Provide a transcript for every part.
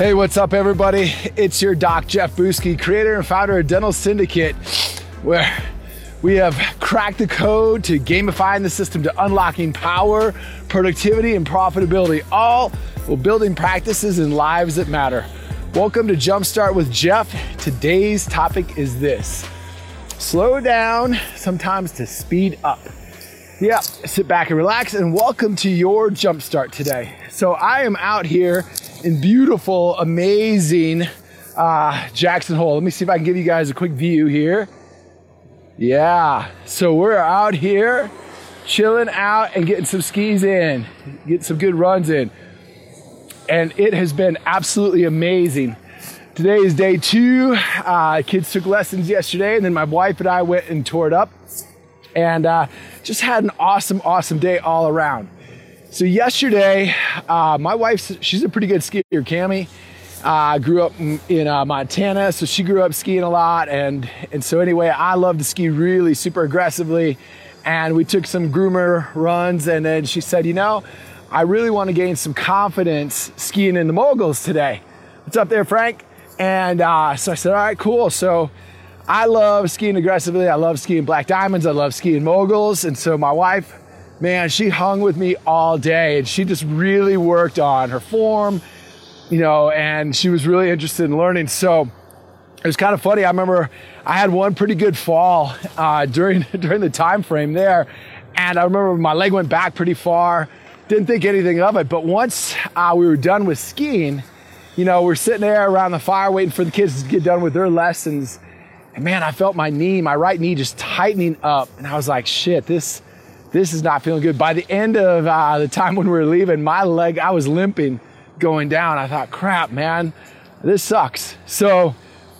Hey, what's up, everybody? It's your doc, Jeff Buski, creator and founder of Dental Syndicate, where we have cracked the code to gamifying the system to unlocking power, productivity, and profitability, all while building practices and lives that matter. Welcome to Jumpstart with Jeff. Today's topic is this slow down sometimes to speed up. Yeah, sit back and relax, and welcome to your Jumpstart today. So, I am out here in beautiful, amazing uh, Jackson Hole. Let me see if I can give you guys a quick view here. Yeah, so we're out here chilling out and getting some skis in, getting some good runs in. And it has been absolutely amazing. Today is day two. Uh, kids took lessons yesterday, and then my wife and I went and tore it up. And uh, just had an awesome, awesome day all around. So yesterday, uh, my wife, she's a pretty good skier, Cami. I uh, grew up in, in uh, Montana, so she grew up skiing a lot, and and so anyway, I love to ski really super aggressively, and we took some groomer runs, and then she said, you know, I really want to gain some confidence skiing in the moguls today. What's up there, Frank? And uh, so I said, all right, cool. So I love skiing aggressively. I love skiing black diamonds. I love skiing moguls, and so my wife man, she hung with me all day and she just really worked on her form, you know, and she was really interested in learning. So it was kind of funny. I remember I had one pretty good fall uh, during during the time frame there, and I remember my leg went back pretty far. Didn't think anything of it, but once uh, we were done with skiing, you know, we're sitting there around the fire waiting for the kids to get done with their lessons. And man, I felt my knee, my right knee just tightening up. And I was like, shit, this, this is not feeling good. By the end of uh, the time when we were leaving, my leg, I was limping going down. I thought, crap, man, this sucks. So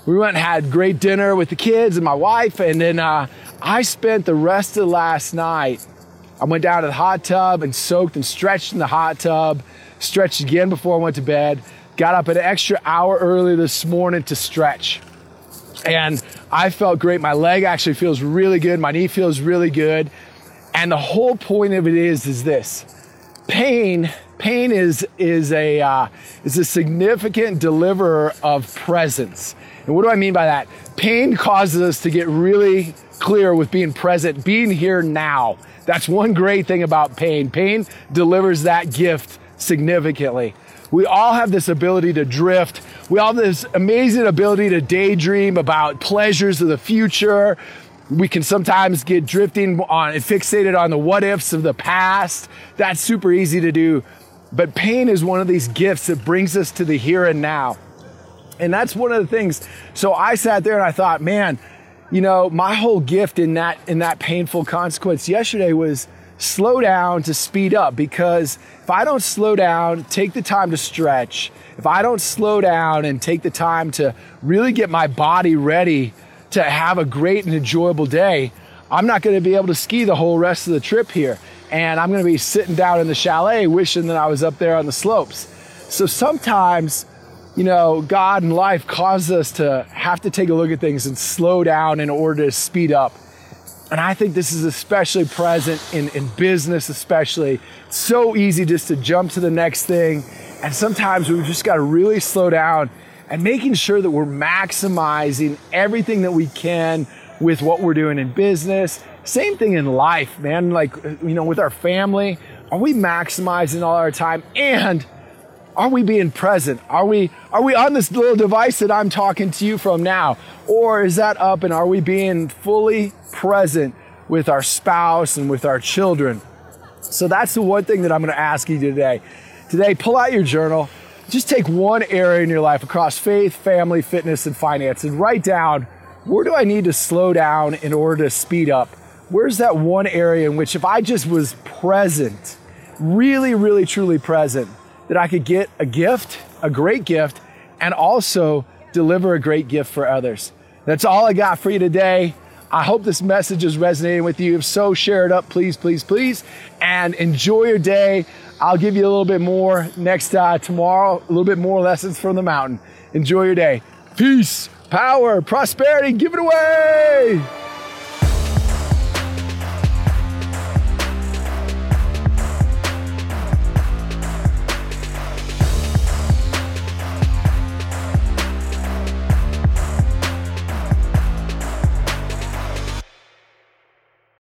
we went and had great dinner with the kids and my wife. And then uh, I spent the rest of last night, I went down to the hot tub and soaked and stretched in the hot tub, stretched again before I went to bed, got up an extra hour early this morning to stretch. And I felt great. My leg actually feels really good. My knee feels really good. And the whole point of it is, is this: pain. Pain is is a uh, is a significant deliverer of presence. And what do I mean by that? Pain causes us to get really clear with being present, being here now. That's one great thing about pain. Pain delivers that gift significantly. We all have this ability to drift. We all have this amazing ability to daydream about pleasures of the future, we can sometimes get drifting on and fixated on the what ifs of the past. That's super easy to do. But pain is one of these gifts that brings us to the here and now. And that's one of the things. So I sat there and I thought, man, you know, my whole gift in that in that painful consequence yesterday was slow down to speed up because if I don't slow down, take the time to stretch, if I don't slow down and take the time to really get my body ready to have a great and enjoyable day, I'm not going to be able to ski the whole rest of the trip here. And I'm going to be sitting down in the chalet wishing that I was up there on the slopes. So sometimes, you know, God and life causes us to have to take a look at things and slow down in order to speed up. And I think this is especially present in, in business, especially. It's so easy just to jump to the next thing. And sometimes we've just got to really slow down and making sure that we're maximizing everything that we can with what we're doing in business. Same thing in life, man. Like, you know, with our family, are we maximizing all our time? And are we being present? Are we are we on this little device that I'm talking to you from now? Or is that up and are we being fully present with our spouse and with our children? So that's the one thing that I'm going to ask you today. Today, pull out your journal just take one area in your life across faith, family, fitness, and finance and write down where do I need to slow down in order to speed up? Where's that one area in which if I just was present, really, really, truly present, that I could get a gift, a great gift, and also deliver a great gift for others? That's all I got for you today. I hope this message is resonating with you. If so, share it up, please, please, please, and enjoy your day. I'll give you a little bit more next uh, tomorrow, a little bit more lessons from the mountain. Enjoy your day. Peace, power, prosperity, give it away.